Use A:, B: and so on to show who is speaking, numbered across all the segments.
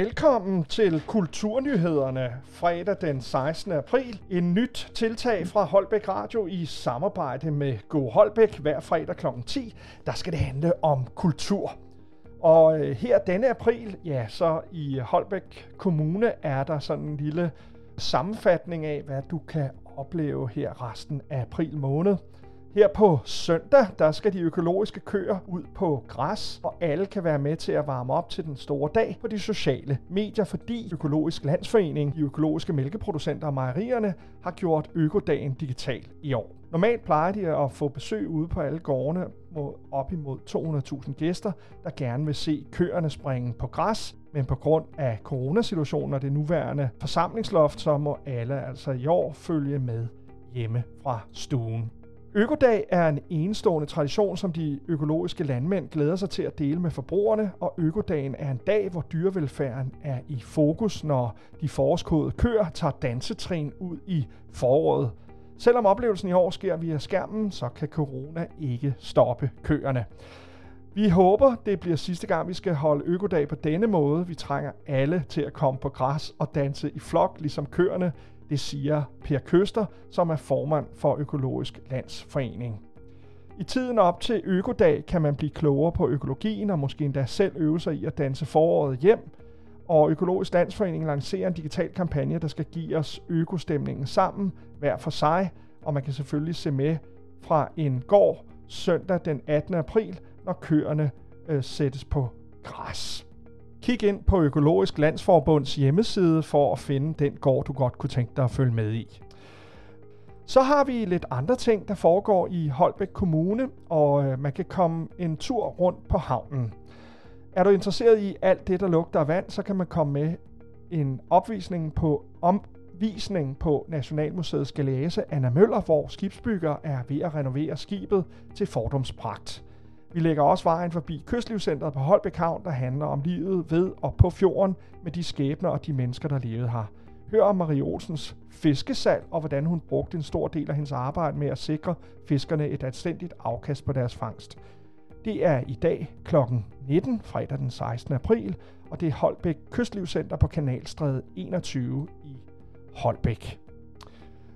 A: Velkommen til Kulturnyhederne fredag den 16. april. En nyt tiltag fra Holbæk Radio i samarbejde med Go Holbæk hver fredag kl. 10. Der skal det handle om kultur. Og øh, her denne april, ja, så i Holbæk Kommune er der sådan en lille sammenfatning af, hvad du kan opleve her resten af april måned. Her på søndag, der skal de økologiske køer ud på græs, og alle kan være med til at varme op til den store dag på de sociale medier, fordi Økologisk Landsforening, de økologiske mælkeproducenter og mejerierne, har gjort Økodagen digital i år. Normalt plejer de at få besøg ude på alle gårdene mod op imod 200.000 gæster, der gerne vil se køerne springe på græs, men på grund af coronasituationen og det nuværende forsamlingsloft, så må alle altså i år følge med hjemme fra stuen. Økodag er en enestående tradition, som de økologiske landmænd glæder sig til at dele med forbrugerne, og Økodagen er en dag, hvor dyrevelfærden er i fokus, når de forårskodede køer tager dansetrin ud i foråret. Selvom oplevelsen i år sker via skærmen, så kan corona ikke stoppe køerne. Vi håber, det bliver sidste gang, vi skal holde økodag på denne måde. Vi trænger alle til at komme på græs og danse i flok, ligesom køerne. Det siger Per Køster, som er formand for Økologisk Landsforening. I tiden op til Økodag kan man blive klogere på økologien og måske endda selv øve sig i at danse foråret hjem. Og Økologisk Landsforening lancerer en digital kampagne, der skal give os økostemningen sammen, hver for sig. Og man kan selvfølgelig se med fra en gård søndag den 18. april, når køerne øh, sættes på græs. Kig ind på Økologisk Landsforbunds hjemmeside for at finde den gård, du godt kunne tænke dig at følge med i. Så har vi lidt andre ting, der foregår i Holbæk Kommune, og øh, man kan komme en tur rundt på havnen. Er du interesseret i alt det, der lugter af vand, så kan man komme med en opvisning på omvisning på Nationalmuseets Galease Anna Møller, hvor skibsbygger er ved at renovere skibet til fordomspragt. Vi lægger også vejen forbi Kystlivscenteret på Holbæk Havn, der handler om livet ved og på fjorden med de skæbner og de mennesker, der levede her. Hør om Marie Olsens fiskesal og hvordan hun brugte en stor del af hendes arbejde med at sikre fiskerne et anstændigt afkast på deres fangst. Det er i dag kl. 19, fredag den 16. april, og det er Holbæk Kystlivscenter på Kanalstræde 21 i Holbæk.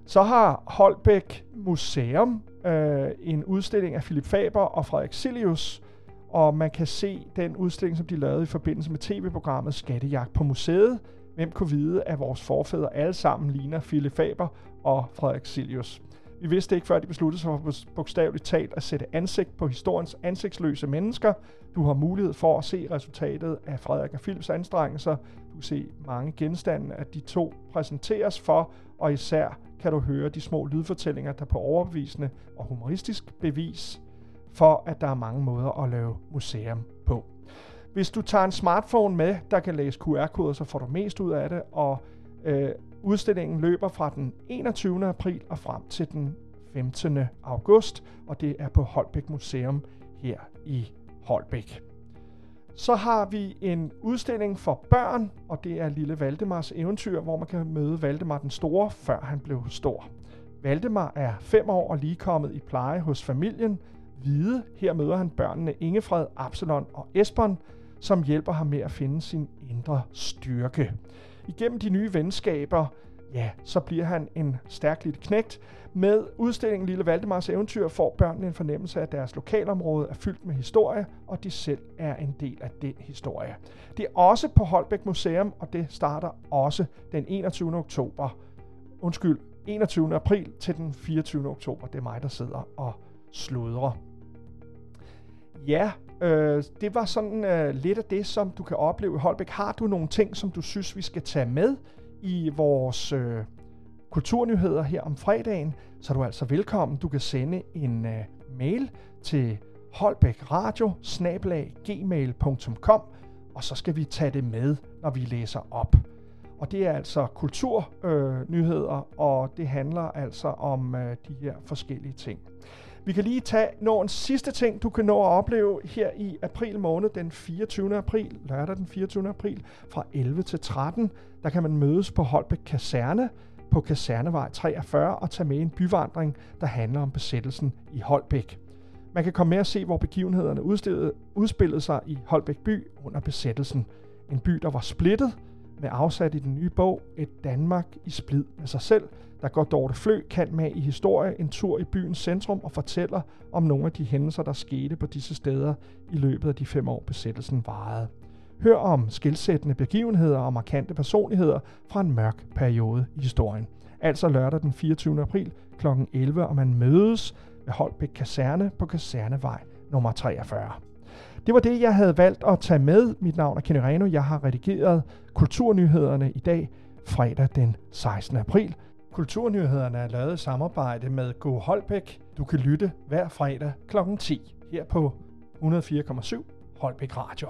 A: Så har Holbæk Museum øh, en udstilling af Philip Faber og Frederik Silius, og man kan se den udstilling, som de lavede i forbindelse med tv-programmet Skattejagt på museet. Hvem kunne vide, at vores forfædre alle sammen ligner Philip Faber og Frederik Silius? Vi vidste ikke, før de besluttede sig for bogstaveligt talt at sætte ansigt på historiens ansigtsløse mennesker. Du har mulighed for at se resultatet af Frederik og Philips anstrengelser. Du kan se mange genstande, at de to præsenteres for, og især kan du høre de små lydfortællinger, der på overbevisende og humoristisk bevis for, at der er mange måder at lave museum på. Hvis du tager en smartphone med, der kan læse QR-koder, så får du mest ud af det, og øh, udstillingen løber fra den 21. april og frem til den 15. august, og det er på Holbæk Museum her i Holbæk. Så har vi en udstilling for børn, og det er Lille Valdemars eventyr, hvor man kan møde Valdemar den Store, før han blev stor. Valdemar er fem år og lige kommet i pleje hos familien Hvide. Her møder han børnene Ingefred, Absalon og Esbern, som hjælper ham med at finde sin indre styrke. Igennem de nye venskaber ja, så bliver han en stærk lille knægt. Med udstillingen Lille Valdemars Eventyr får børnene en fornemmelse af, at deres lokalområde er fyldt med historie, og de selv er en del af den historie. Det er også på Holbæk Museum, og det starter også den 21. oktober. Undskyld, 21. april til den 24. oktober. Det er mig, der sidder og sludrer. Ja, øh, det var sådan øh, lidt af det, som du kan opleve i Holbæk. Har du nogle ting, som du synes, vi skal tage med i vores øh, kulturnyheder her om fredagen, så er du altså velkommen. Du kan sende en øh, mail til holbækradio gmail.com og så skal vi tage det med, når vi læser op. Og det er altså kulturnyheder, øh, og det handler altså om øh, de her forskellige ting. Vi kan lige tage når en sidste ting, du kan nå at opleve her i april måned, den 24. april, lørdag den 24. april, fra 11 til 13. Der kan man mødes på Holbæk Kaserne på Kasernevej 43 og tage med en byvandring, der handler om besættelsen i Holbæk. Man kan komme med og se, hvor begivenhederne udspillede sig i Holbæk by under besættelsen. En by, der var splittet, med afsat i den nye bog Et Danmark i splid med sig selv, der går Dorte Flø kan med i historie en tur i byens centrum og fortæller om nogle af de hændelser, der skete på disse steder i løbet af de fem år besættelsen varede. Hør om skilsættende begivenheder og markante personligheder fra en mørk periode i historien. Altså lørdag den 24. april kl. 11, og man mødes ved Holbæk Kaserne på Kasernevej nummer 43. Det var det, jeg havde valgt at tage med. Mit navn er Kenny Reno. Jeg har redigeret Kulturnyhederne i dag, fredag den 16. april. Kulturnyhederne er lavet i samarbejde med Go Holbæk. Du kan lytte hver fredag kl. 10 her på 104,7 Holbæk Radio.